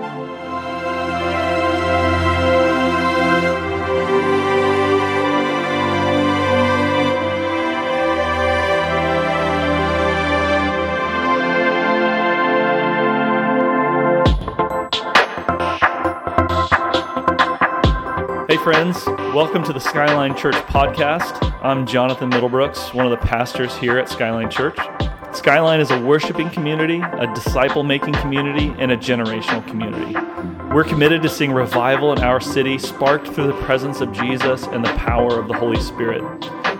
Hey, friends, welcome to the Skyline Church podcast. I'm Jonathan Middlebrooks, one of the pastors here at Skyline Church. Skyline is a worshiping community, a disciple making community, and a generational community. We're committed to seeing revival in our city sparked through the presence of Jesus and the power of the Holy Spirit.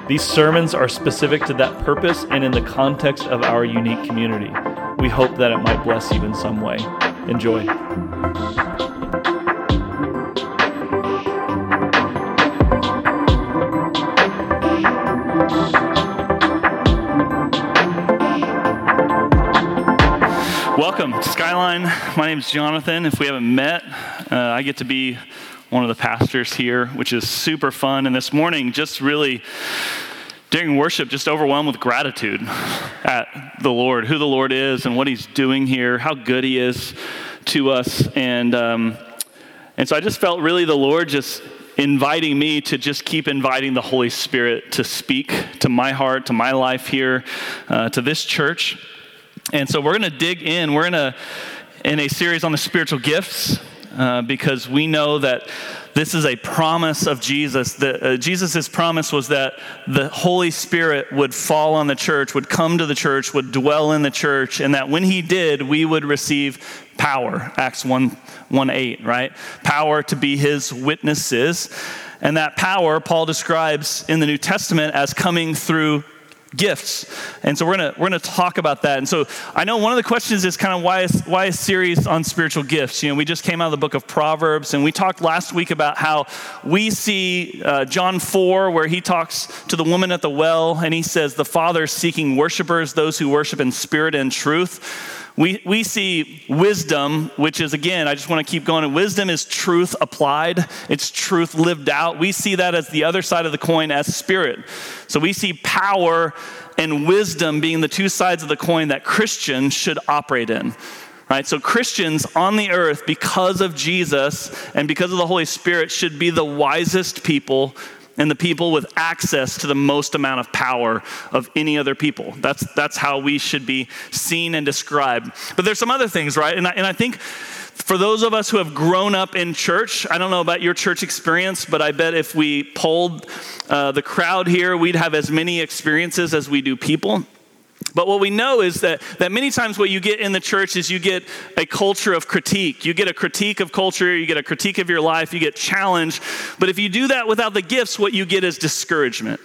These sermons are specific to that purpose and in the context of our unique community. We hope that it might bless you in some way. Enjoy. My name is Jonathan. If we haven't met, uh, I get to be one of the pastors here, which is super fun. And this morning, just really during worship, just overwhelmed with gratitude at the Lord, who the Lord is, and what He's doing here, how good He is to us. And, um, and so I just felt really the Lord just inviting me to just keep inviting the Holy Spirit to speak to my heart, to my life here, uh, to this church. And so we're going to dig in. We're in a, in a series on the spiritual gifts uh, because we know that this is a promise of Jesus. The, uh, Jesus' promise was that the Holy Spirit would fall on the church, would come to the church, would dwell in the church, and that when he did, we would receive power. Acts 1, 1 8, right? Power to be his witnesses. And that power, Paul describes in the New Testament as coming through gifts. And so we're gonna we're gonna talk about that. And so I know one of the questions is kind of why is, why a series on spiritual gifts? You know, we just came out of the book of Proverbs, and we talked last week about how we see uh, John four where he talks to the woman at the well, and he says the Father seeking worshipers, those who worship in spirit and truth. We, we see wisdom, which is, again, I just want to keep going. Wisdom is truth applied, it's truth lived out. We see that as the other side of the coin as spirit. So we see power and wisdom being the two sides of the coin that Christians should operate in. Right? So Christians on the earth, because of Jesus and because of the Holy Spirit, should be the wisest people and the people with access to the most amount of power of any other people. That's, that's how we should be seen and described. But there's some other things, right? And I, and I think for those of us who have grown up in church, I don't know about your church experience, but I bet if we polled uh, the crowd here, we'd have as many experiences as we do people. But what we know is that, that many times what you get in the church is you get a culture of critique. You get a critique of culture, you get a critique of your life, you get challenged. But if you do that without the gifts, what you get is discouragement.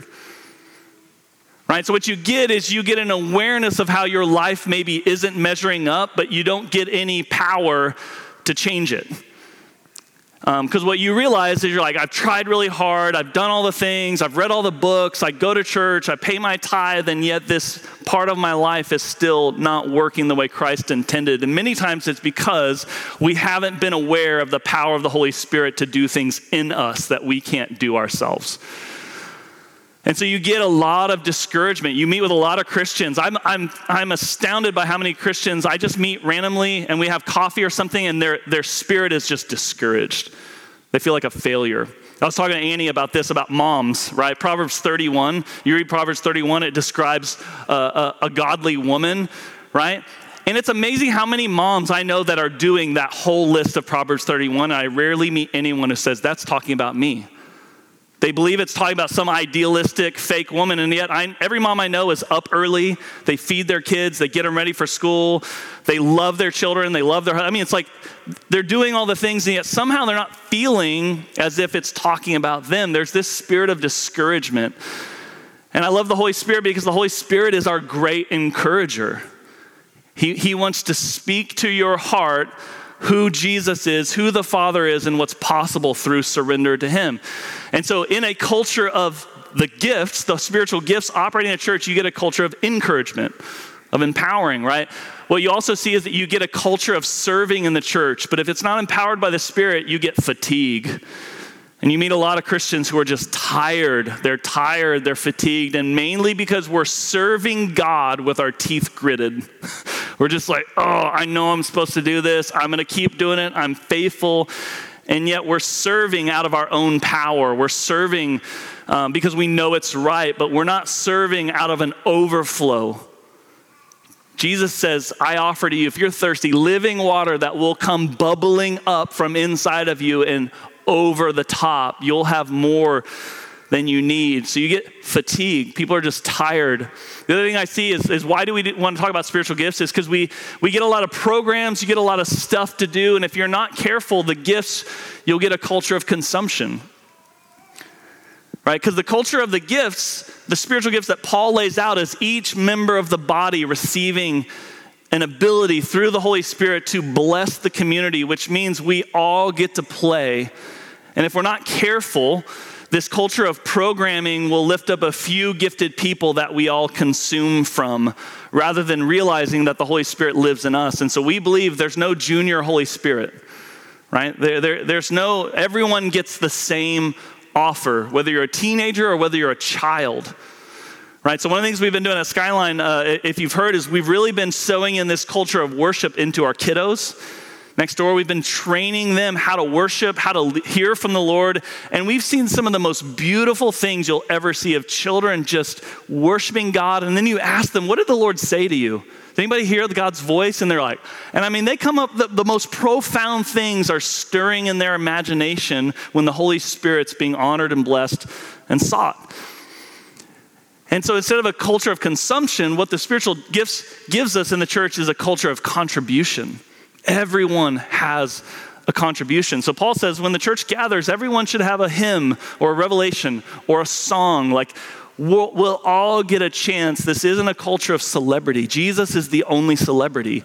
Right? So what you get is you get an awareness of how your life maybe isn't measuring up, but you don't get any power to change it. Because um, what you realize is you're like, I've tried really hard, I've done all the things, I've read all the books, I go to church, I pay my tithe, and yet this part of my life is still not working the way Christ intended. And many times it's because we haven't been aware of the power of the Holy Spirit to do things in us that we can't do ourselves. And so you get a lot of discouragement. You meet with a lot of Christians. I'm, I'm, I'm astounded by how many Christians I just meet randomly and we have coffee or something and their, their spirit is just discouraged. They feel like a failure. I was talking to Annie about this, about moms, right? Proverbs 31. You read Proverbs 31, it describes a, a, a godly woman, right? And it's amazing how many moms I know that are doing that whole list of Proverbs 31. I rarely meet anyone who says, that's talking about me. They believe it's talking about some idealistic fake woman, and yet I, every mom I know is up early. They feed their kids, they get them ready for school, they love their children, they love their. I mean, it's like they're doing all the things, and yet somehow they're not feeling as if it's talking about them. There's this spirit of discouragement. And I love the Holy Spirit because the Holy Spirit is our great encourager. He, he wants to speak to your heart who Jesus is, who the Father is, and what's possible through surrender to Him. And so, in a culture of the gifts, the spiritual gifts operating in a church, you get a culture of encouragement, of empowering, right? What you also see is that you get a culture of serving in the church, but if it's not empowered by the Spirit, you get fatigue. And you meet a lot of Christians who are just tired. They're tired, they're fatigued, and mainly because we're serving God with our teeth gritted. We're just like, oh, I know I'm supposed to do this. I'm going to keep doing it. I'm faithful. And yet we're serving out of our own power. We're serving um, because we know it's right, but we're not serving out of an overflow. Jesus says, I offer to you, if you're thirsty, living water that will come bubbling up from inside of you and over the top. You'll have more than you need. So you get fatigued. People are just tired. The other thing I see is, is why do we want to talk about spiritual gifts? Is because we, we get a lot of programs, you get a lot of stuff to do, and if you're not careful, the gifts, you'll get a culture of consumption. Right? Because the culture of the gifts, the spiritual gifts that Paul lays out is each member of the body receiving an ability through the Holy Spirit to bless the community, which means we all get to play. And if we're not careful, this culture of programming will lift up a few gifted people that we all consume from rather than realizing that the Holy Spirit lives in us. And so we believe there's no junior Holy Spirit, right? There, there, there's no, everyone gets the same offer, whether you're a teenager or whether you're a child. Right, so one of the things we've been doing at Skyline, uh, if you've heard, is we've really been sowing in this culture of worship into our kiddos. Next door, we've been training them how to worship, how to hear from the Lord. And we've seen some of the most beautiful things you'll ever see of children just worshiping God. And then you ask them, What did the Lord say to you? Does anybody hear God's voice? And they're like, and I mean, they come up, the, the most profound things are stirring in their imagination when the Holy Spirit's being honored and blessed and sought. And so instead of a culture of consumption, what the spiritual gifts gives us in the church is a culture of contribution. Everyone has a contribution. So Paul says when the church gathers, everyone should have a hymn or a revelation or a song. Like we'll, we'll all get a chance. This isn't a culture of celebrity. Jesus is the only celebrity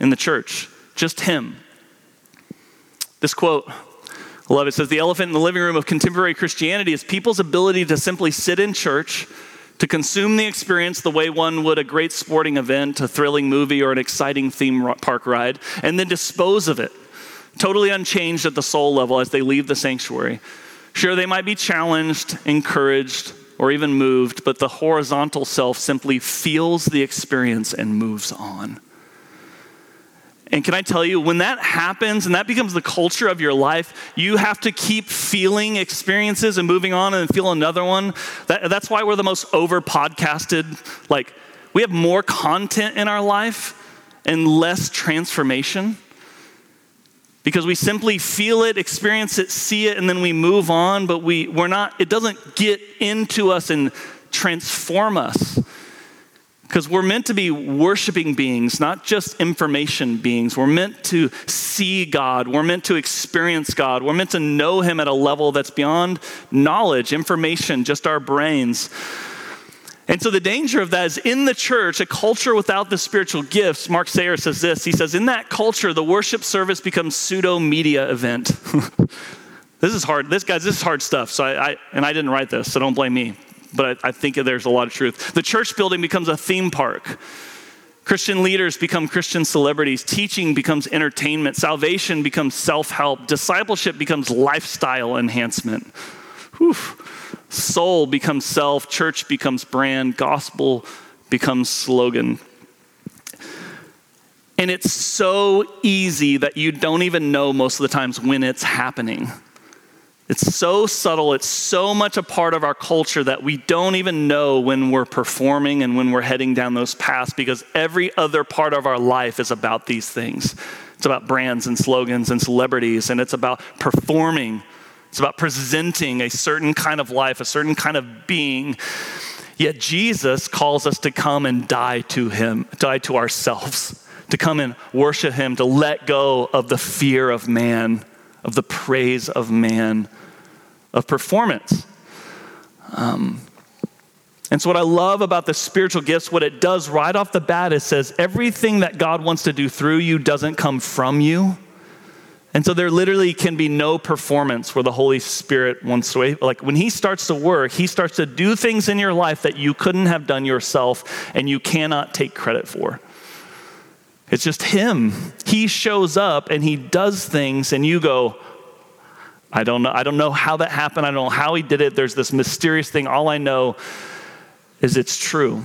in the church, just him. This quote, I love it. it says the elephant in the living room of contemporary Christianity is people's ability to simply sit in church to consume the experience the way one would a great sporting event, a thrilling movie, or an exciting theme park ride, and then dispose of it, totally unchanged at the soul level as they leave the sanctuary. Sure, they might be challenged, encouraged, or even moved, but the horizontal self simply feels the experience and moves on. And can I tell you, when that happens and that becomes the culture of your life, you have to keep feeling experiences and moving on and feel another one. That, that's why we're the most over podcasted. Like, we have more content in our life and less transformation because we simply feel it, experience it, see it, and then we move on, but we, we're not, it doesn't get into us and transform us. Because we're meant to be worshiping beings, not just information beings. We're meant to see God. We're meant to experience God. We're meant to know Him at a level that's beyond knowledge, information, just our brains. And so the danger of that is in the church, a culture without the spiritual gifts. Mark Sayer says this. He says, in that culture, the worship service becomes pseudo media event. this is hard. This guys, this is hard stuff. So I, I and I didn't write this, so don't blame me but I, I think there's a lot of truth. The church building becomes a theme park. Christian leaders become Christian celebrities. Teaching becomes entertainment. Salvation becomes self help. Discipleship becomes lifestyle enhancement. Whew. Soul becomes self. Church becomes brand. Gospel becomes slogan. And it's so easy that you don't even know most of the times when it's happening. It's so subtle, it's so much a part of our culture that we don't even know when we're performing and when we're heading down those paths because every other part of our life is about these things. It's about brands and slogans and celebrities, and it's about performing. It's about presenting a certain kind of life, a certain kind of being. Yet Jesus calls us to come and die to Him, die to ourselves, to come and worship Him, to let go of the fear of man, of the praise of man of performance. Um, and so, what I love about the spiritual gifts, what it does right off the bat, it says everything that God wants to do through you doesn't come from you. And so, there literally can be no performance where the Holy Spirit wants to, like when He starts to work, He starts to do things in your life that you couldn't have done yourself and you cannot take credit for. It's just Him. He shows up and He does things, and you go, I don't know. I don't know how that happened. I don't know how he did it. There's this mysterious thing. All I know is it's true.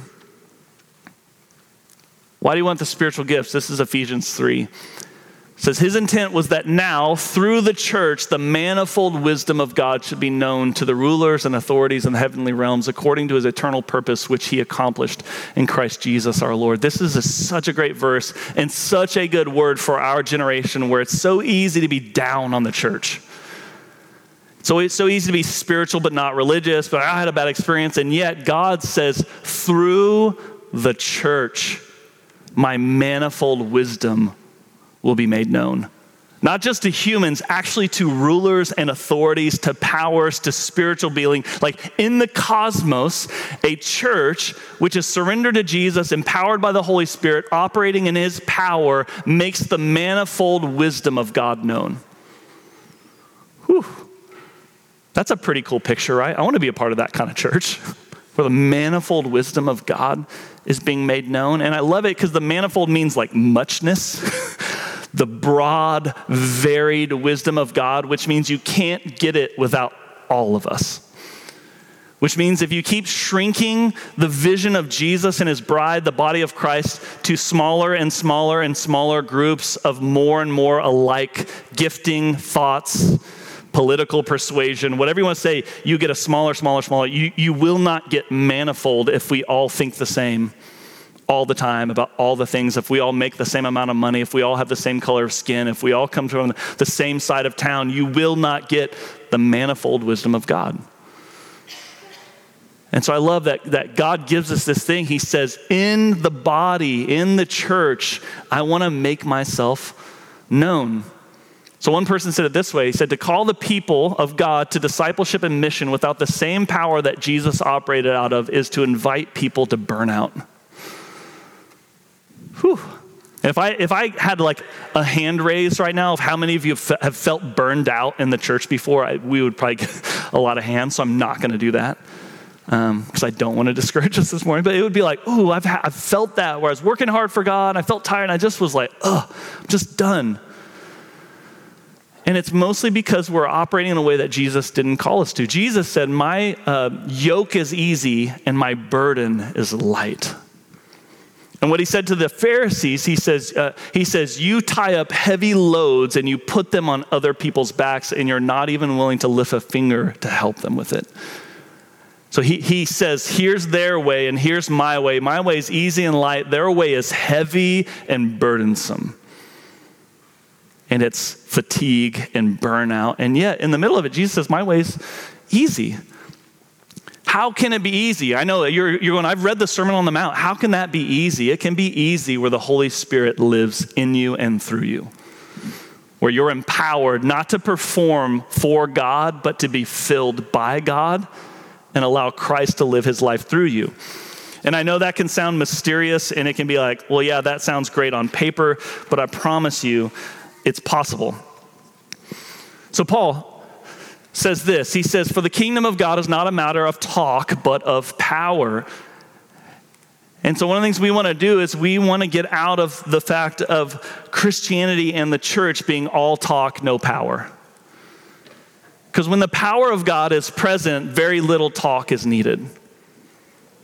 Why do you want the spiritual gifts? This is Ephesians 3 It says his intent was that now through the church the manifold wisdom of god should be known to the rulers and authorities in the heavenly realms according to his eternal purpose which he accomplished in christ jesus our lord this is a, such a great verse and such a good word for our generation where it's so easy to be down on the church so it's so easy to be spiritual but not religious but i had a bad experience and yet god says through the church my manifold wisdom will be made known. Not just to humans, actually to rulers and authorities, to powers, to spiritual being. Like in the cosmos, a church which is surrendered to Jesus, empowered by the Holy Spirit, operating in his power, makes the manifold wisdom of God known. Whew. That's a pretty cool picture, right? I want to be a part of that kind of church where the manifold wisdom of God is being made known. And I love it because the manifold means like muchness. the broad, varied wisdom of God, which means you can't get it without all of us. Which means if you keep shrinking the vision of Jesus and his bride, the body of Christ, to smaller and smaller and smaller groups of more and more alike gifting, thoughts, political persuasion, whatever you want to say, you get a smaller, smaller, smaller. You, you will not get manifold if we all think the same all the time about all the things, if we all make the same amount of money, if we all have the same color of skin, if we all come from the same side of town, you will not get the manifold wisdom of God. And so I love that, that God gives us this thing. He says, in the body, in the church, I want to make myself known. So one person said it this way He said, To call the people of God to discipleship and mission without the same power that Jesus operated out of is to invite people to burnout. Whew. If I, if I had like a hand raised right now of how many of you have felt burned out in the church before, I, we would probably get a lot of hands, so I'm not going to do that because um, I don't want to discourage us this morning. But it would be like, oh, I've, ha- I've felt that where I was working hard for God, I felt tired, and I just was like, oh, I'm just done. And it's mostly because we're operating in a way that Jesus didn't call us to. Jesus said, My uh, yoke is easy and my burden is light. And what he said to the Pharisees, he says, uh, he says, You tie up heavy loads and you put them on other people's backs, and you're not even willing to lift a finger to help them with it. So he, he says, Here's their way, and here's my way. My way is easy and light, their way is heavy and burdensome. And it's fatigue and burnout. And yet, in the middle of it, Jesus says, My way's easy. How can it be easy? I know you're, you're going, I've read the Sermon on the Mount. How can that be easy? It can be easy where the Holy Spirit lives in you and through you, where you're empowered not to perform for God, but to be filled by God and allow Christ to live his life through you. And I know that can sound mysterious and it can be like, well, yeah, that sounds great on paper, but I promise you, it's possible. So, Paul, says this He says, For the kingdom of God is not a matter of talk, but of power. And so, one of the things we want to do is we want to get out of the fact of Christianity and the church being all talk, no power. Because when the power of God is present, very little talk is needed.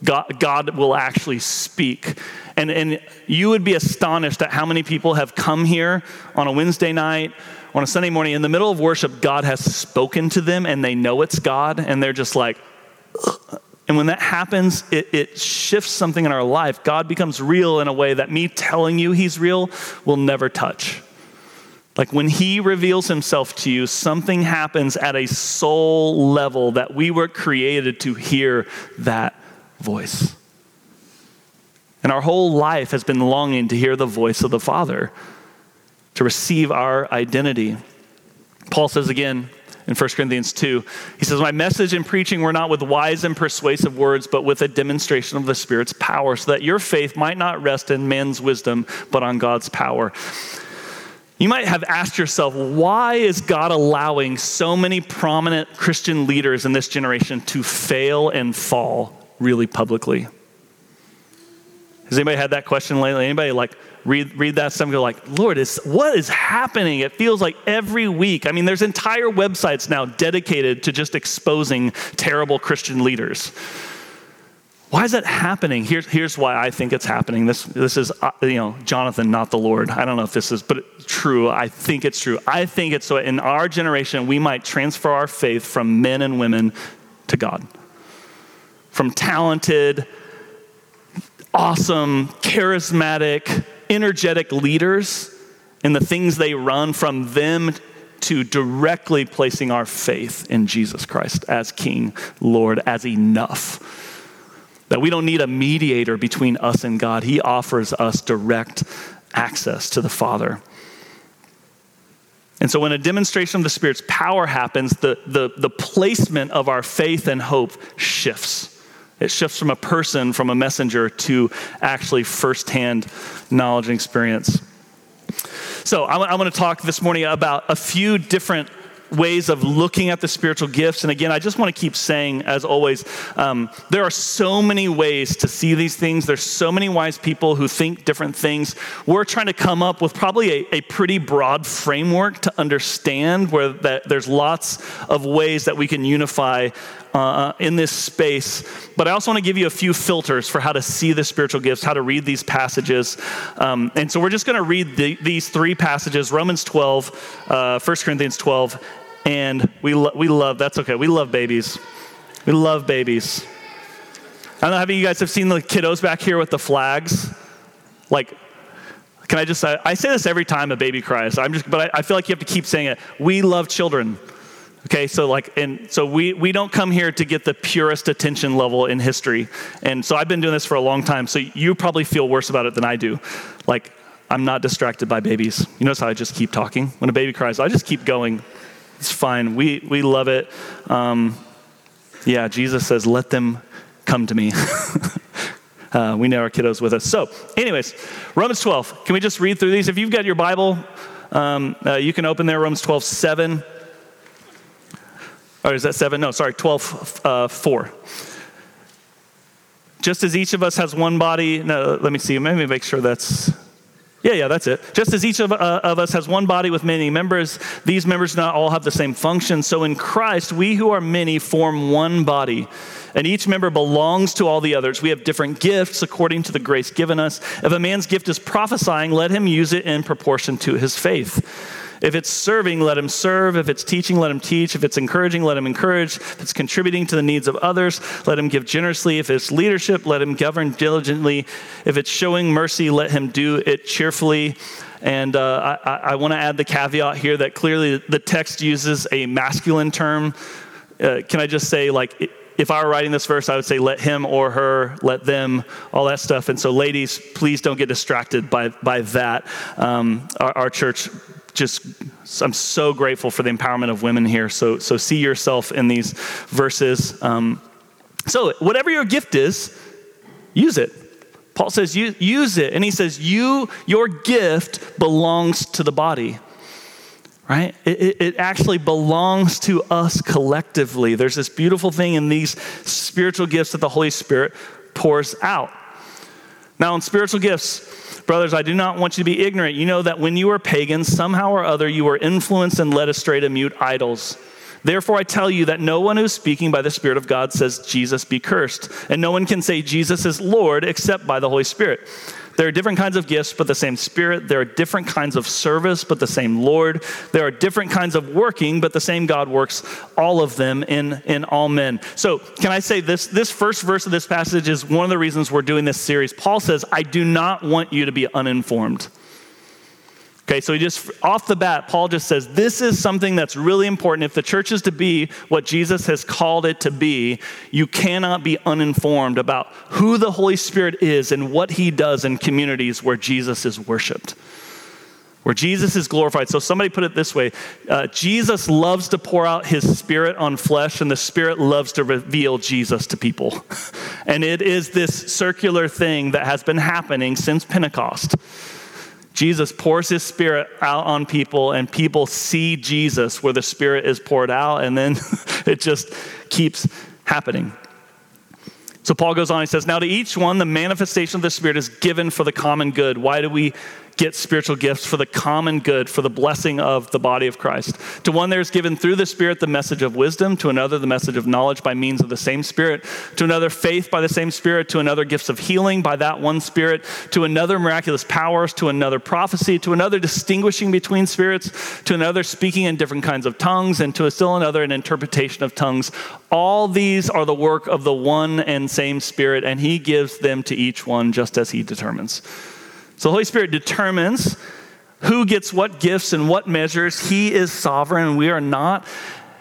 God, God will actually speak. And, and you would be astonished at how many people have come here on a Wednesday night on a Sunday morning in the middle of worship, God has spoken to them and they know it's God and they're just like, Ugh. and when that happens, it, it shifts something in our life. God becomes real in a way that me telling you he's real will never touch. Like when he reveals himself to you, something happens at a soul level that we were created to hear that voice. And our whole life has been longing to hear the voice of the Father to receive our identity. Paul says again in 1 Corinthians 2, he says, My message and preaching were not with wise and persuasive words, but with a demonstration of the Spirit's power, so that your faith might not rest in man's wisdom, but on God's power. You might have asked yourself, why is God allowing so many prominent Christian leaders in this generation to fail and fall really publicly? Has anybody had that question lately? Anybody like read, read that stuff and go like, Lord, is, what is happening? It feels like every week. I mean, there's entire websites now dedicated to just exposing terrible Christian leaders. Why is that happening? Here's, here's why I think it's happening. This, this is, uh, you know, Jonathan, not the Lord. I don't know if this is, but true. I think it's true. I think it's so in our generation, we might transfer our faith from men and women to God. From talented, awesome, charismatic, energetic leaders and the things they run from them to directly placing our faith in Jesus Christ as King, Lord, as enough. That we don't need a mediator between us and God. He offers us direct access to the Father. And so when a demonstration of the Spirit's power happens, the, the, the placement of our faith and hope shifts. It shifts from a person, from a messenger, to actually firsthand knowledge and experience. So I, want to talk this morning about a few different ways of looking at the spiritual gifts. And again, I just want to keep saying, as always, um, there are so many ways to see these things. There's so many wise people who think different things. We're trying to come up with probably a, a pretty broad framework to understand where that there's lots of ways that we can unify uh, in this space. But I also want to give you a few filters for how to see the spiritual gifts, how to read these passages. Um, and so we're just going to read the, these three passages Romans 12, uh, 1 Corinthians 12, and we, lo- we love, that's okay, we love babies. We love babies. I don't know, have you guys have seen the kiddos back here with the flags? Like, can I just, I, I say this every time a baby cries, I'm just, but I, I feel like you have to keep saying it. We love children. Okay, so like, and so we, we don't come here to get the purest attention level in history. And so I've been doing this for a long time, so you probably feel worse about it than I do. Like, I'm not distracted by babies. You notice how I just keep talking? When a baby cries, I just keep going. It's fine. We, we love it. Um, yeah, Jesus says, let them come to me. uh, we know our kiddos with us. So, anyways, Romans 12. Can we just read through these? If you've got your Bible, um, uh, you can open there, Romans 12, 7. Or is that 7? No, sorry, 12, uh, 4. Just as each of us has one body, no, let me see, let me make sure that's yeah, yeah, that's it. Just as each of, uh, of us has one body with many members, these members do not all have the same function. So in Christ, we who are many form one body, and each member belongs to all the others. We have different gifts according to the grace given us. If a man's gift is prophesying, let him use it in proportion to his faith. If it's serving, let him serve. If it's teaching, let him teach. If it's encouraging, let him encourage. If it's contributing to the needs of others, let him give generously. If it's leadership, let him govern diligently. If it's showing mercy, let him do it cheerfully. And uh, I, I want to add the caveat here that clearly the text uses a masculine term. Uh, can I just say, like, if I were writing this verse, I would say, let him or her, let them, all that stuff. And so, ladies, please don't get distracted by, by that. Um, our, our church just i'm so grateful for the empowerment of women here. So so see yourself in these verses. Um, so whatever your gift is use it. Paul says use it. And he says you your gift belongs to the body. Right? It, it actually belongs to us collectively. There's this beautiful thing in these spiritual gifts that the holy spirit pours out. Now in spiritual gifts Brothers, I do not want you to be ignorant. You know that when you were pagans, somehow or other you were influenced and led astray to mute idols. Therefore, I tell you that no one who is speaking by the Spirit of God says, Jesus be cursed. And no one can say, Jesus is Lord, except by the Holy Spirit. There are different kinds of gifts, but the same Spirit. There are different kinds of service, but the same Lord. There are different kinds of working, but the same God works all of them in, in all men. So, can I say this? This first verse of this passage is one of the reasons we're doing this series. Paul says, I do not want you to be uninformed. Okay, so he just off the bat, Paul just says this is something that's really important. If the church is to be what Jesus has called it to be, you cannot be uninformed about who the Holy Spirit is and what he does in communities where Jesus is worshiped, where Jesus is glorified. So somebody put it this way uh, Jesus loves to pour out his spirit on flesh, and the spirit loves to reveal Jesus to people. and it is this circular thing that has been happening since Pentecost. Jesus pours his spirit out on people, and people see Jesus where the spirit is poured out, and then it just keeps happening. So Paul goes on, he says, Now to each one, the manifestation of the Spirit is given for the common good. Why do we get spiritual gifts for the common good, for the blessing of the body of Christ. To one, there is given through the Spirit the message of wisdom, to another, the message of knowledge by means of the same Spirit, to another, faith by the same Spirit, to another, gifts of healing by that one Spirit, to another, miraculous powers, to another, prophecy, to another, distinguishing between spirits, to another, speaking in different kinds of tongues, and to a still another, an interpretation of tongues. All these are the work of the one and same Spirit, and He gives them to each one just as He determines. So the Holy Spirit determines who gets what gifts and what measures. He is sovereign, and we are not.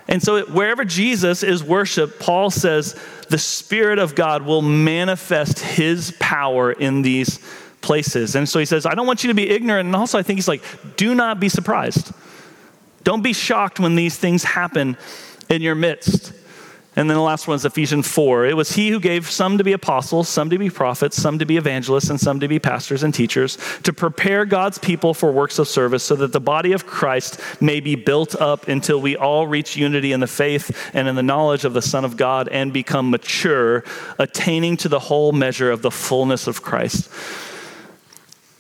And so, wherever Jesus is worshiped, Paul says the Spirit of God will manifest His power in these places. And so he says, I don't want you to be ignorant. And also, I think he's like, do not be surprised. Don't be shocked when these things happen in your midst. And then the last one is Ephesians 4. It was he who gave some to be apostles, some to be prophets, some to be evangelists, and some to be pastors and teachers, to prepare God's people for works of service, so that the body of Christ may be built up until we all reach unity in the faith and in the knowledge of the Son of God and become mature, attaining to the whole measure of the fullness of Christ.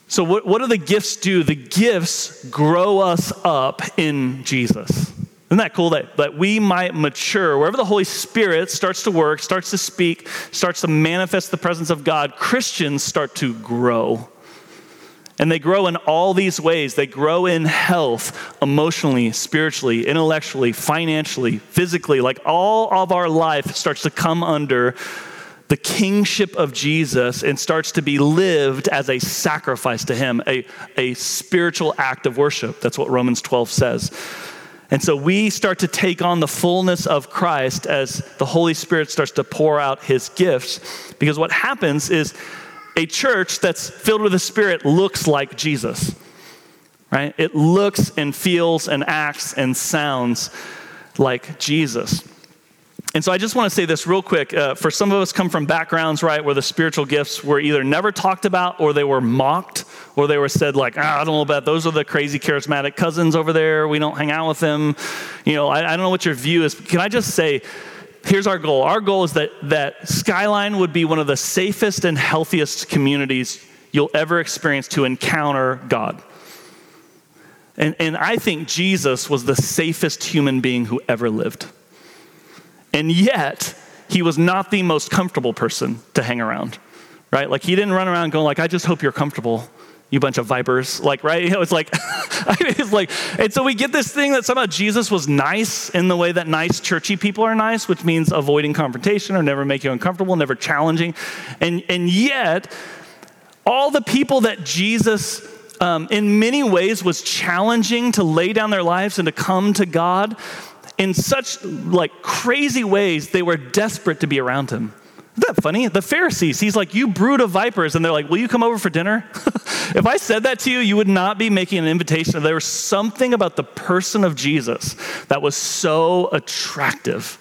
So, what, what do the gifts do? The gifts grow us up in Jesus. Isn't that cool that, that we might mature? Wherever the Holy Spirit starts to work, starts to speak, starts to manifest the presence of God, Christians start to grow. And they grow in all these ways. They grow in health, emotionally, spiritually, intellectually, financially, physically. Like all of our life starts to come under the kingship of Jesus and starts to be lived as a sacrifice to Him, a, a spiritual act of worship. That's what Romans 12 says. And so we start to take on the fullness of Christ as the Holy Spirit starts to pour out his gifts. Because what happens is a church that's filled with the Spirit looks like Jesus, right? It looks and feels and acts and sounds like Jesus. And so I just want to say this real quick. Uh, for some of us come from backgrounds, right, where the spiritual gifts were either never talked about or they were mocked or they were said like, ah, I don't know about those are the crazy charismatic cousins over there. We don't hang out with them. You know, I, I don't know what your view is. Can I just say, here's our goal. Our goal is that, that Skyline would be one of the safest and healthiest communities you'll ever experience to encounter God. And, and I think Jesus was the safest human being who ever lived. And yet, he was not the most comfortable person to hang around, right? Like, he didn't run around going like, I just hope you're comfortable, you bunch of vipers. Like, right? You know, it's like, it's like, and so we get this thing that somehow Jesus was nice in the way that nice churchy people are nice, which means avoiding confrontation or never make you uncomfortable, never challenging. And, and yet, all the people that Jesus um, in many ways was challenging to lay down their lives and to come to God in such like crazy ways they were desperate to be around him. Isn't that funny? The pharisees he's like you brood of vipers and they're like will you come over for dinner? If i said that to you you would not be making an invitation. There was something about the person of jesus that was so attractive.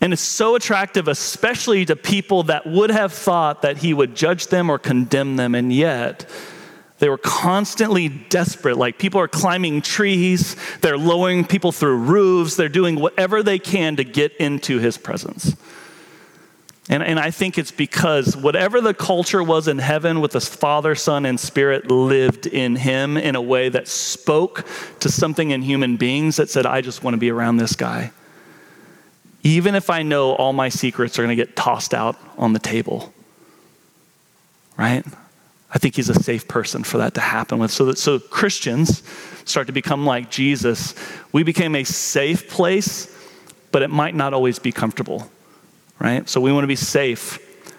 And it's so attractive, especially to people that would have thought that he would judge them or condemn them. And yet, they were constantly desperate. Like people are climbing trees, they're lowering people through roofs, they're doing whatever they can to get into his presence. And, and I think it's because whatever the culture was in heaven with the Father, Son, and Spirit lived in him in a way that spoke to something in human beings that said, I just want to be around this guy. Even if I know all my secrets are going to get tossed out on the table. Right? I think he's a safe person for that to happen with. So that so Christians start to become like Jesus. We became a safe place, but it might not always be comfortable. Right? So we want to be safe,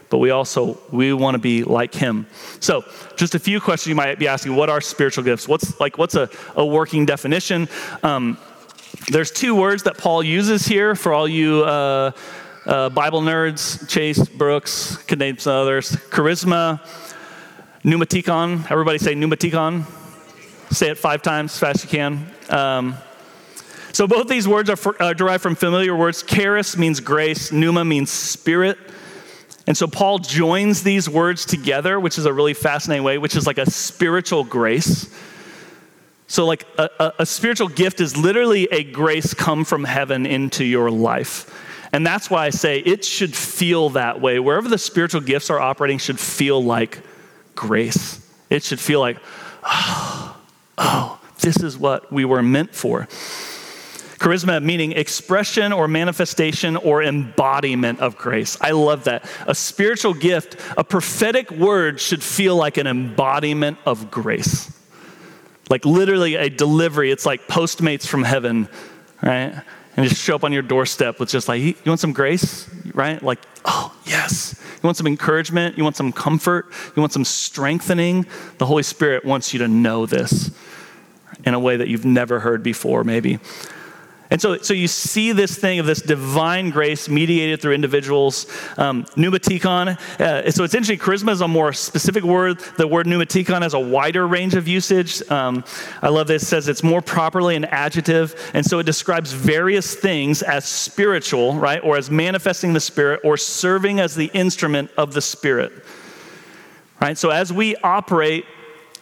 but we also we want to be like him. So, just a few questions you might be asking, what are spiritual gifts? What's like what's a, a working definition? Um, there's two words that Paul uses here for all you uh, uh, Bible nerds, Chase, Brooks, could name some others. Charisma, Pneumatikon. Everybody say pneumatikon. Say it five times as fast as you can. Um, so both these words are for, uh, derived from familiar words. Charis means grace, pneuma means spirit. And so Paul joins these words together, which is a really fascinating way, which is like a spiritual grace. So, like a, a, a spiritual gift is literally a grace come from heaven into your life. And that's why I say it should feel that way. Wherever the spiritual gifts are operating, should feel like grace. It should feel like, oh, oh, this is what we were meant for. Charisma meaning expression or manifestation or embodiment of grace. I love that. A spiritual gift, a prophetic word should feel like an embodiment of grace. Like literally a delivery. It's like Postmates from heaven, right? And just show up on your doorstep with just like, you want some grace, right? Like, oh, yes. You want some encouragement? You want some comfort? You want some strengthening? The Holy Spirit wants you to know this in a way that you've never heard before, maybe. And so, so you see this thing of this divine grace mediated through individuals. Um, pneumatikon, uh, so it's interesting, charisma is a more specific word. The word pneumatikon has a wider range of usage. Um, I love this, it says it's more properly an adjective. And so it describes various things as spiritual, right? Or as manifesting the Spirit or serving as the instrument of the Spirit. Right? So as we operate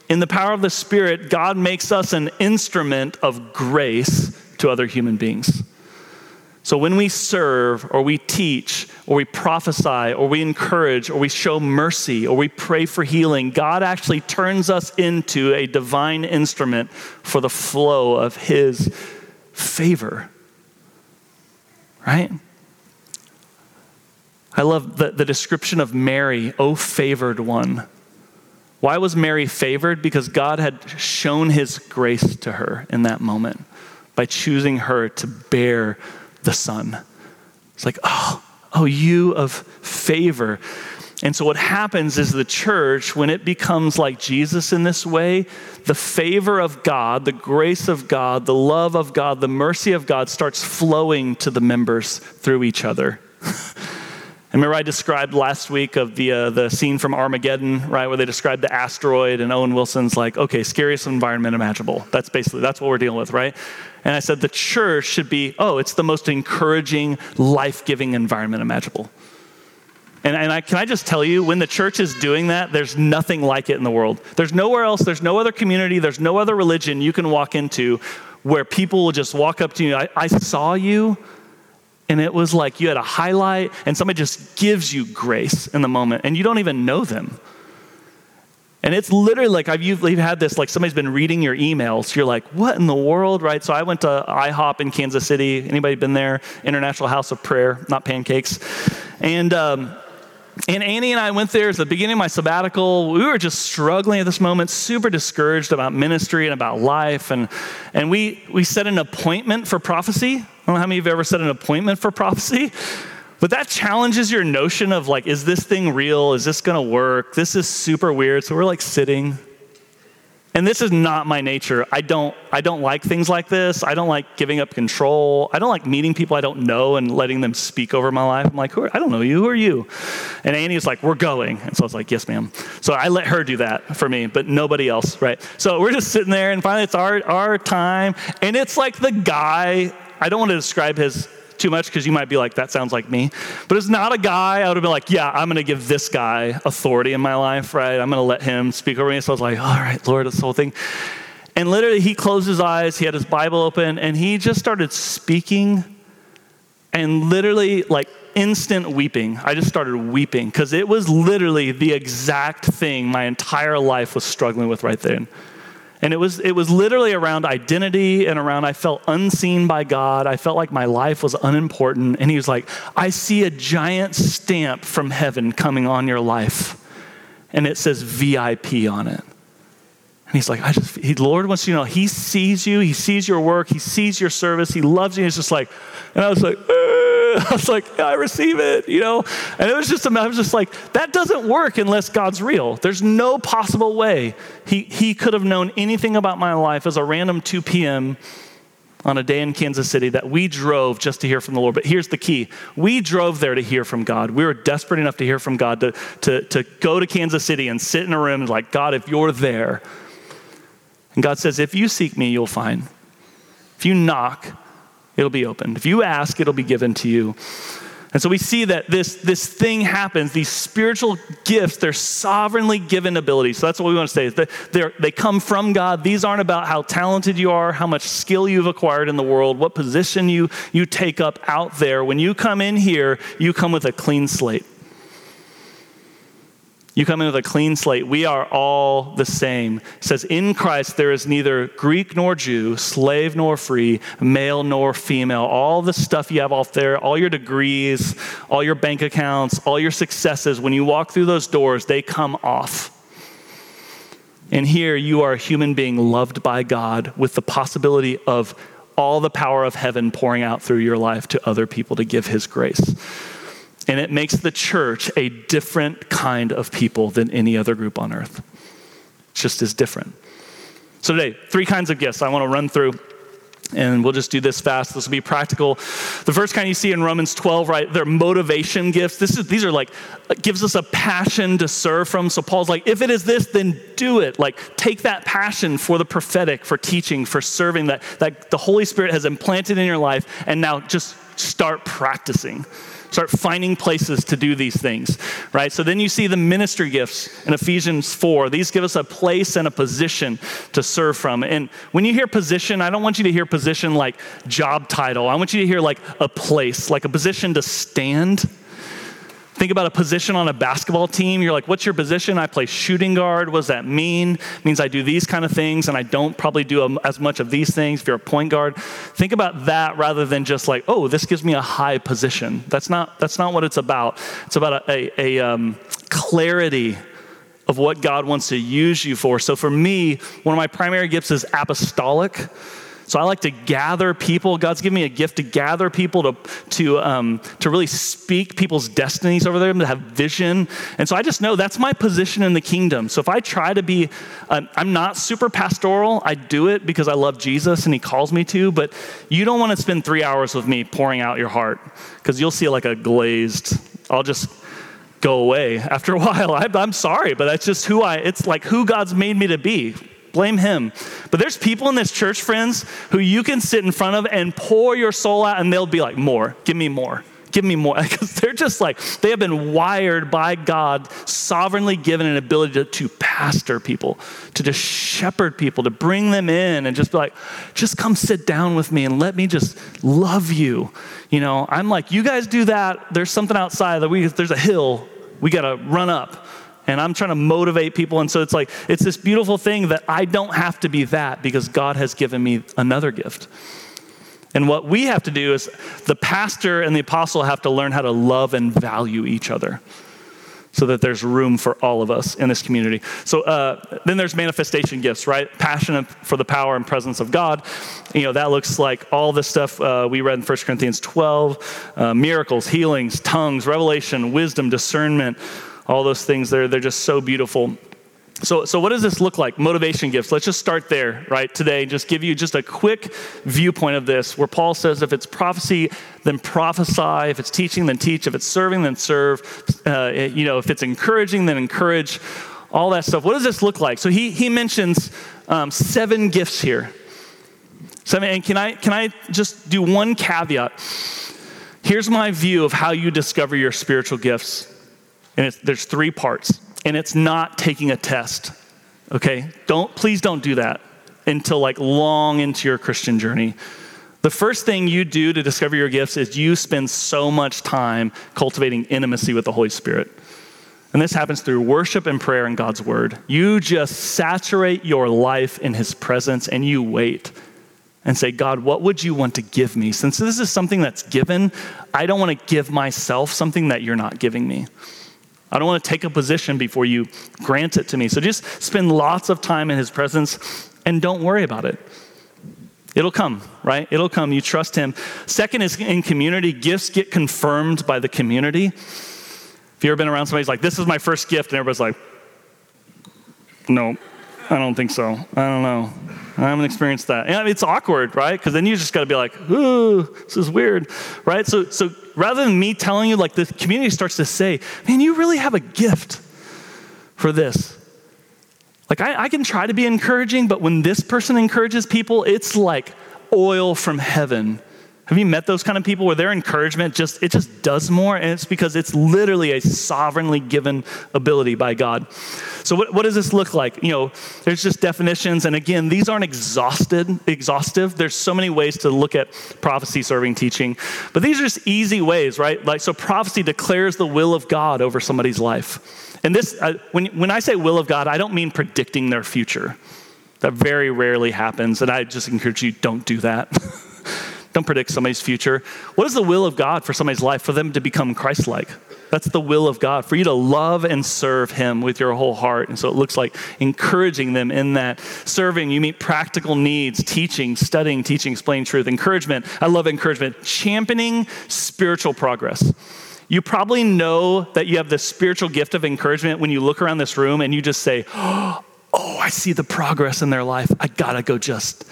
in the power of the Spirit, God makes us an instrument of grace to other human beings. So when we serve, or we teach, or we prophesy, or we encourage, or we show mercy, or we pray for healing, God actually turns us into a divine instrument for the flow of His favor. Right? I love the, the description of Mary, O favored one. Why was Mary favored? Because God had shown His grace to her in that moment by choosing her to bear the Son. It's like, oh, oh, you of favor. And so, what happens is the church, when it becomes like Jesus in this way, the favor of God, the grace of God, the love of God, the mercy of God starts flowing to the members through each other. And remember, I described last week of the, uh, the scene from Armageddon, right, where they described the asteroid, and Owen Wilson's like, okay, scariest environment imaginable. That's basically, that's what we're dealing with, right? And I said the church should be, oh, it's the most encouraging, life giving environment imaginable. And, and I, can I just tell you, when the church is doing that, there's nothing like it in the world. There's nowhere else, there's no other community, there's no other religion you can walk into where people will just walk up to you. I, I saw you and it was like you had a highlight, and somebody just gives you grace in the moment, and you don't even know them. And it's literally like I've you've had this like somebody's been reading your emails. You're like, what in the world, right? So I went to IHOP in Kansas City. Anybody been there? International House of Prayer, not pancakes. And um, and Annie and I went there at the beginning of my sabbatical. We were just struggling at this moment, super discouraged about ministry and about life. And, and we, we set an appointment for prophecy. I don't know how many of you have ever set an appointment for prophecy, but that challenges your notion of like, is this thing real? Is this going to work? This is super weird. So we're like sitting and this is not my nature. I don't, I don't like things like this. I don't like giving up control. I don't like meeting people I don't know and letting them speak over my life. I'm like, Who are, I don't know you. Who are you? And Annie was like, we're going. And so I was like, yes, ma'am. So I let her do that for me, but nobody else, right? So we're just sitting there, and finally it's our, our time. And it's like the guy, I don't want to describe his too much because you might be like, that sounds like me. But it's not a guy I would have been like, yeah, I'm going to give this guy authority in my life, right? I'm going to let him speak over me. So I was like, all right, Lord, this whole thing. And literally, he closed his eyes, he had his Bible open, and he just started speaking. And literally, like instant weeping. I just started weeping because it was literally the exact thing my entire life was struggling with right then. And it was, it was literally around identity and around I felt unseen by God. I felt like my life was unimportant. And he was like, I see a giant stamp from heaven coming on your life. And it says VIP on it. And he's like, I just, he, Lord wants you to know, he sees you, he sees your work, he sees your service, he loves you. He's just like, and I was like, I was like, I receive it, you know? And it was just, I was just like, that doesn't work unless God's real. There's no possible way he, he could have known anything about my life as a random 2 p.m. on a day in Kansas City that we drove just to hear from the Lord. But here's the key we drove there to hear from God. We were desperate enough to hear from God to, to, to go to Kansas City and sit in a room and, like, God, if you're there, and God says, If you seek me, you'll find. If you knock, it'll be opened. If you ask, it'll be given to you. And so we see that this, this thing happens, these spiritual gifts, they're sovereignly given abilities. So that's what we want to say. Is they come from God. These aren't about how talented you are, how much skill you've acquired in the world, what position you, you take up out there. When you come in here, you come with a clean slate. You come in with a clean slate. We are all the same. It says, In Christ there is neither Greek nor Jew, slave nor free, male nor female. All the stuff you have off there, all your degrees, all your bank accounts, all your successes, when you walk through those doors, they come off. And here you are a human being loved by God with the possibility of all the power of heaven pouring out through your life to other people to give His grace. And it makes the church a different kind of people than any other group on earth. It's just as different. So, today, three kinds of gifts I want to run through and we'll just do this fast. This will be practical. The first kind you see in Romans 12, right? They're motivation gifts. This is, these are like, uh, gives us a passion to serve from. So Paul's like, if it is this, then do it. Like, take that passion for the prophetic, for teaching, for serving that, that the Holy Spirit has implanted in your life, and now just start practicing. Start finding places to do these things, right? So then you see the ministry gifts in Ephesians 4. These give us a place and a position to serve from. And when you hear position, I don't want you to hear position like job title. I want you to hear like a place, like a position to stand Think about a position on a basketball team. You're like, what's your position? I play shooting guard. What does that mean? It means I do these kind of things and I don't probably do as much of these things. If you're a point guard, think about that rather than just like, oh, this gives me a high position. That's not, that's not what it's about. It's about a, a, a um, clarity of what God wants to use you for. So for me, one of my primary gifts is apostolic. So I like to gather people. God's given me a gift to gather people to, to, um, to really speak people's destinies over them, to have vision. And so I just know that's my position in the kingdom. So if I try to be, I'm not super pastoral. I do it because I love Jesus and he calls me to, but you don't want to spend three hours with me pouring out your heart because you'll see like a glazed, I'll just go away after a while. I, I'm sorry, but that's just who I, it's like who God's made me to be. Blame him. But there's people in this church, friends, who you can sit in front of and pour your soul out, and they'll be like, More, give me more. Give me more. Because they're just like, they have been wired by God, sovereignly given an ability to, to pastor people, to just shepherd people, to bring them in and just be like, just come sit down with me and let me just love you. You know, I'm like, you guys do that. There's something outside that we, there's a hill we got to run up and I'm trying to motivate people. And so it's like, it's this beautiful thing that I don't have to be that because God has given me another gift. And what we have to do is the pastor and the apostle have to learn how to love and value each other so that there's room for all of us in this community. So uh, then there's manifestation gifts, right? Passion for the power and presence of God. You know, that looks like all the stuff uh, we read in 1 Corinthians 12 uh, miracles, healings, tongues, revelation, wisdom, discernment all those things there, they're just so beautiful. So, so what does this look like? Motivation gifts. Let's just start there, right? Today, just give you just a quick viewpoint of this, where Paul says, if it's prophecy, then prophesy. If it's teaching, then teach. If it's serving, then serve. Uh, you know, if it's encouraging, then encourage. All that stuff. What does this look like? So he he mentions um, seven gifts here. Seven. And can I can I just do one caveat? Here's my view of how you discover your spiritual gifts. And there's three parts. And it's not taking a test. Okay? Don't please don't do that until like long into your Christian journey. The first thing you do to discover your gifts is you spend so much time cultivating intimacy with the Holy Spirit. And this happens through worship and prayer and God's word. You just saturate your life in his presence and you wait and say, God, what would you want to give me? Since this is something that's given, I don't want to give myself something that you're not giving me. I don't want to take a position before you grant it to me. So just spend lots of time in his presence and don't worry about it. It'll come, right? It'll come. You trust him. Second is in community, gifts get confirmed by the community. If you've ever been around somebody who's like, this is my first gift, and everybody's like, no, I don't think so. I don't know. I haven't experienced that. And it's awkward, right? Because then you just got to be like, ooh, this is weird, right? So, so rather than me telling you, like the community starts to say, man, you really have a gift for this. Like I, I can try to be encouraging, but when this person encourages people, it's like oil from heaven Have you met those kind of people where their encouragement just it just does more and it's because it's literally a sovereignly given ability by God. So what, what does this look like? You know, there's just definitions and again, these aren't exhausted exhaustive. There's so many ways to look at prophecy serving teaching. But these are just easy ways, right? Like so prophecy declares the will of God over somebody's life. And this uh, when when I say will of God, I don't mean predicting their future. That very rarely happens and I just encourage you don't do that. Don't predict somebody's future. What is the will of God for somebody's life? For them to become Christ like. That's the will of God, for you to love and serve Him with your whole heart. And so it looks like encouraging them in that. Serving, you meet practical needs, teaching, studying, teaching, explaining truth. Encouragement, I love encouragement. Championing spiritual progress. You probably know that you have the spiritual gift of encouragement when you look around this room and you just say, Oh, I see the progress in their life. I gotta go just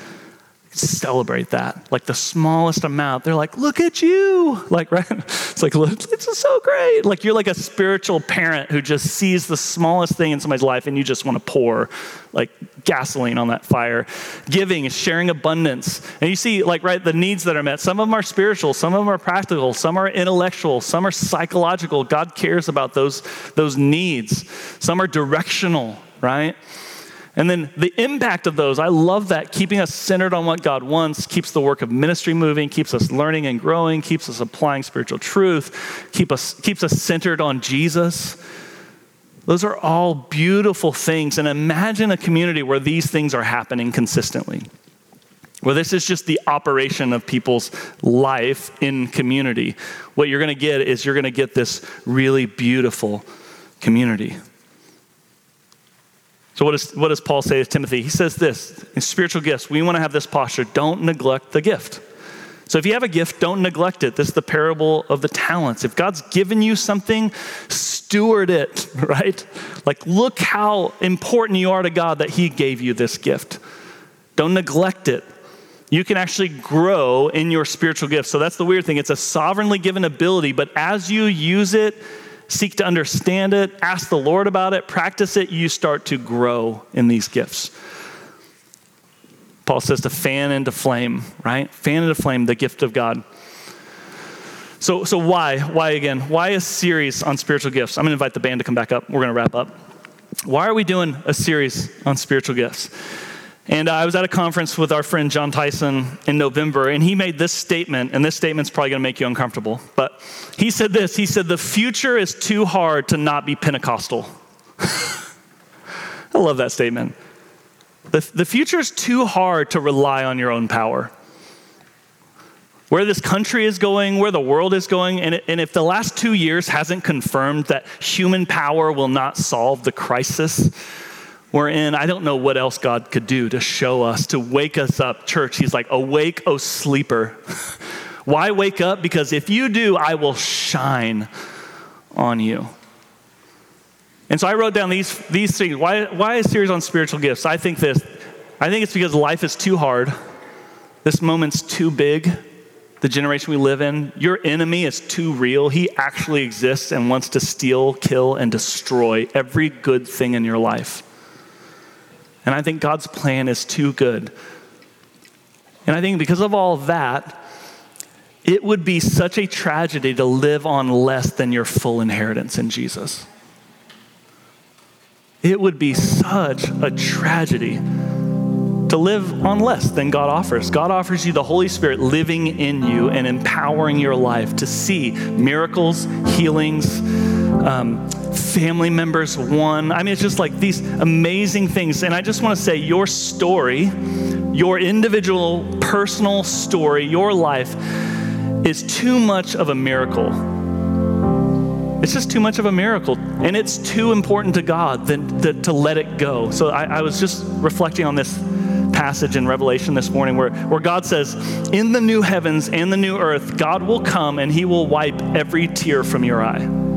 celebrate that. Like the smallest amount, they're like, look at you. Like, right? It's like, this is so great. Like you're like a spiritual parent who just sees the smallest thing in somebody's life and you just want to pour like gasoline on that fire. Giving sharing abundance. And you see, like, right, the needs that are met. Some of them are spiritual, some of them are practical, some are intellectual, some are psychological. God cares about those, those needs. Some are directional, right? And then the impact of those, I love that, keeping us centered on what God wants, keeps the work of ministry moving, keeps us learning and growing, keeps us applying spiritual truth, keep us, keeps us centered on Jesus. Those are all beautiful things. And imagine a community where these things are happening consistently, where this is just the operation of people's life in community. What you're going to get is you're going to get this really beautiful community. So, what, is, what does Paul say to Timothy? He says this in spiritual gifts, we want to have this posture don't neglect the gift. So, if you have a gift, don't neglect it. This is the parable of the talents. If God's given you something, steward it, right? Like, look how important you are to God that He gave you this gift. Don't neglect it. You can actually grow in your spiritual gift. So, that's the weird thing. It's a sovereignly given ability, but as you use it, seek to understand it, ask the Lord about it, practice it, you start to grow in these gifts. Paul says to fan into flame, right? Fan into flame the gift of God. So, so why? Why again? Why a series on spiritual gifts? I'm going to invite the band to come back up. We're going to wrap up. Why are we doing a series on spiritual gifts? And I was at a conference with our friend Jon Tyson in November, and he made this statement, and this statement's probably gonna make you uncomfortable. But he said this He said, The future is too hard to not be Pentecostal. I love that statement. The, the future is too hard to rely on your own power. Where this country is going, where the world is going, and, and if the last two years hasn't confirmed that human power will not solve the crisis, we're in, I don't know what else God could do to show us, to wake us up. Church, He's like, Awake, O sleeper. Why wake up? Because if you do, I will shine on you. And so I wrote down these, these things. Why, why a series on spiritual gifts? I think this. I think it's because life is too hard. This moment's too big. The generation we live in, your enemy is too real. He actually exists and wants to steal, kill, and destroy every good thing in your life. And I think God's plan is too good. And I think because of all that, it would be such a tragedy to live on less than your full inheritance in Jesus. It would be such a tragedy to live on less than God offers. God offers you the Holy Spirit living in you and empowering your life to see miracles, healings, um, family members won. I mean, it's just like these amazing things. And I just want to say, your story, your individual, personal story, your life is too much of a miracle. It's just too much of a miracle. And it's too important to God than, to, to let it go. So I, I was just reflecting on this passage in Revelation this morning where, where God says, In the new heavens and the new earth, God will come and he will wipe every tear from your eye.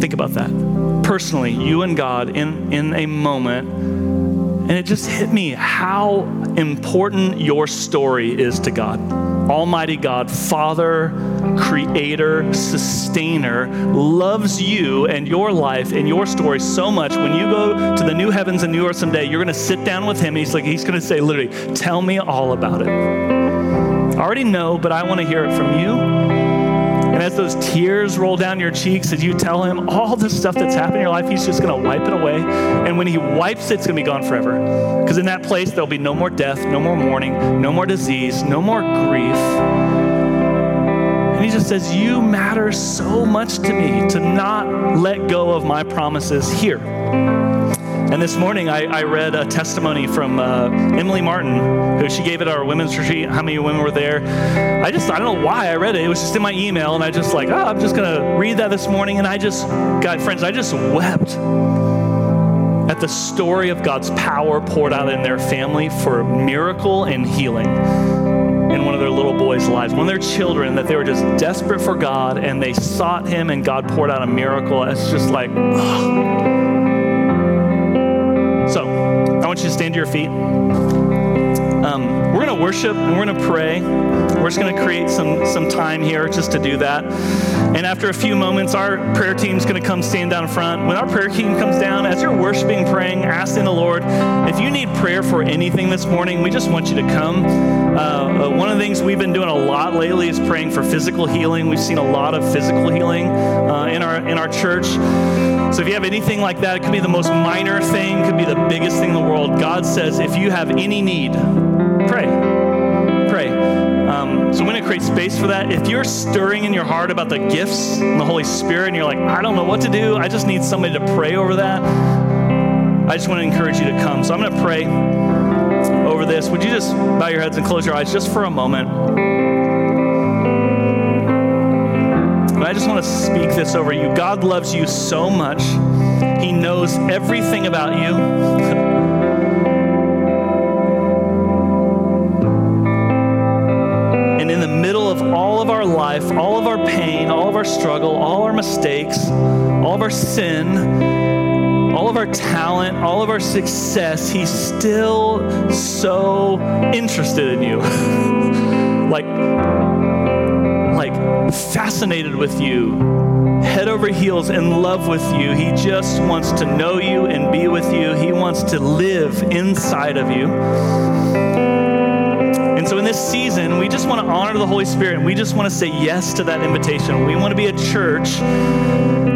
Think about that. Personally, you and God in, in a moment. And it just hit me how important your story is to God. Almighty God, Father, Creator, Sustainer, loves you and your life and your story so much. When you go to the new heavens and new earth someday, you're going to sit down with Him. He's like, He's going to say, literally, tell me all about it. I already know, but I want to hear it from you. As those tears roll down your cheeks, as you tell him all the stuff that's happened in your life, he's just going to wipe it away. And when he wipes it, it's going to be gone forever. Because in that place, there'll be no more death, no more mourning, no more disease, no more grief. And he just says, You matter so much to me to not let go of my promises here. And this morning, I, I read a testimony from uh, Emily Martin, who she gave at our women's retreat. How many women were there? I just, I don't know why I read it. It was just in my email, and I just like, oh, I'm just going to read that this morning. And I just, God, friends, I just wept at the story of God's power poured out in their family for miracle and healing in one of their little boys' lives, one of their children, that they were just desperate for God and they sought Him and God poured out a miracle. It's just like, oh. Want you to stand to your feet. Um, we're going to worship and we're going to pray. We're just going to create some, some time here just to do that. And after a few moments, our prayer team is going to come stand down front. When our prayer team comes down, as you're worshiping, praying, asking the Lord, if you need prayer for anything this morning, we just want you to come. Uh, uh, one of the things we've been doing a lot lately is praying for physical healing. We've seen a lot of physical healing uh, in our in our church. So if you have anything like that, it could be the most minor thing, could be the biggest thing in the world. God says, if you have any need, pray. Pray. Um, so I'm going to create space for that. If you're stirring in your heart about the gifts and the Holy Spirit, and you're like, I don't know what to do, I just need somebody to pray over that. I just want to encourage you to come. So I'm going to pray over this. Would you just bow your heads and close your eyes just for a moment? Just want to speak this over you. God loves you so much, He knows everything about you. and in the middle of all of our life, all of our pain, all of our struggle, all our mistakes, all of our sin, all of our talent, all of our success, He's still so interested in you. like, fascinated with you, head over heels in love with you. He just wants to know you and be with you. He wants to live inside of you. And so in this season, we just want to honor the Holy Spirit and we just want to say yes to that invitation. We want to be a church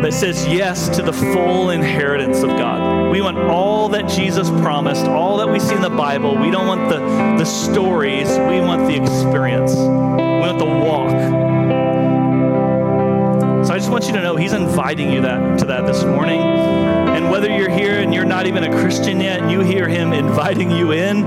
that says yes to the full inheritance of God. We want all that Jesus promised, all that we see in the Bible. We don't want the, the stories, we want the experience. We want the walk. Just want you to know He's inviting you that, to that this morning. And whether you're here and you're not even a Christian yet, you hear Him inviting you in,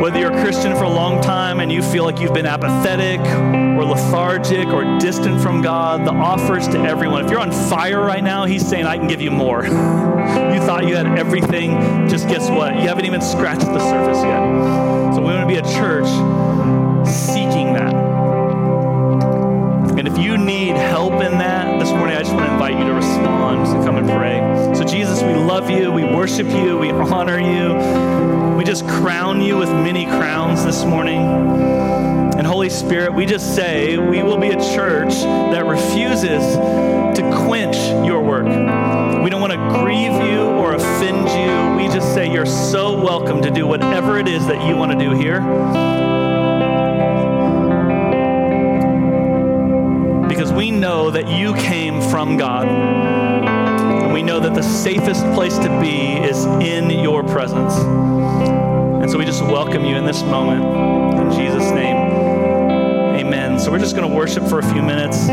whether you're a Christian for a long time and you feel like you've been apathetic or lethargic or distant from God, the offers to everyone. If you're on fire right now, He's saying, I can give you more. you thought you had everything, just guess what? You haven't even scratched the surface yet. So we want to be a church seeking that. And if you need help in that this morning, I just want to invite you to respond, to come and pray. So, Jesus, we love you, we worship you, we honor you. We just crown you with many crowns this morning. And Holy Spirit, we just say we will be a church that refuses to quench your work. We don't want to grieve you or offend you. We just say you're so welcome to do whatever it is that you want to do here. We know that you came from God. And we know that the safest place to be is in your presence. And so we just welcome you in this moment. In Jesus' name, amen. So we're just going to worship for a few minutes.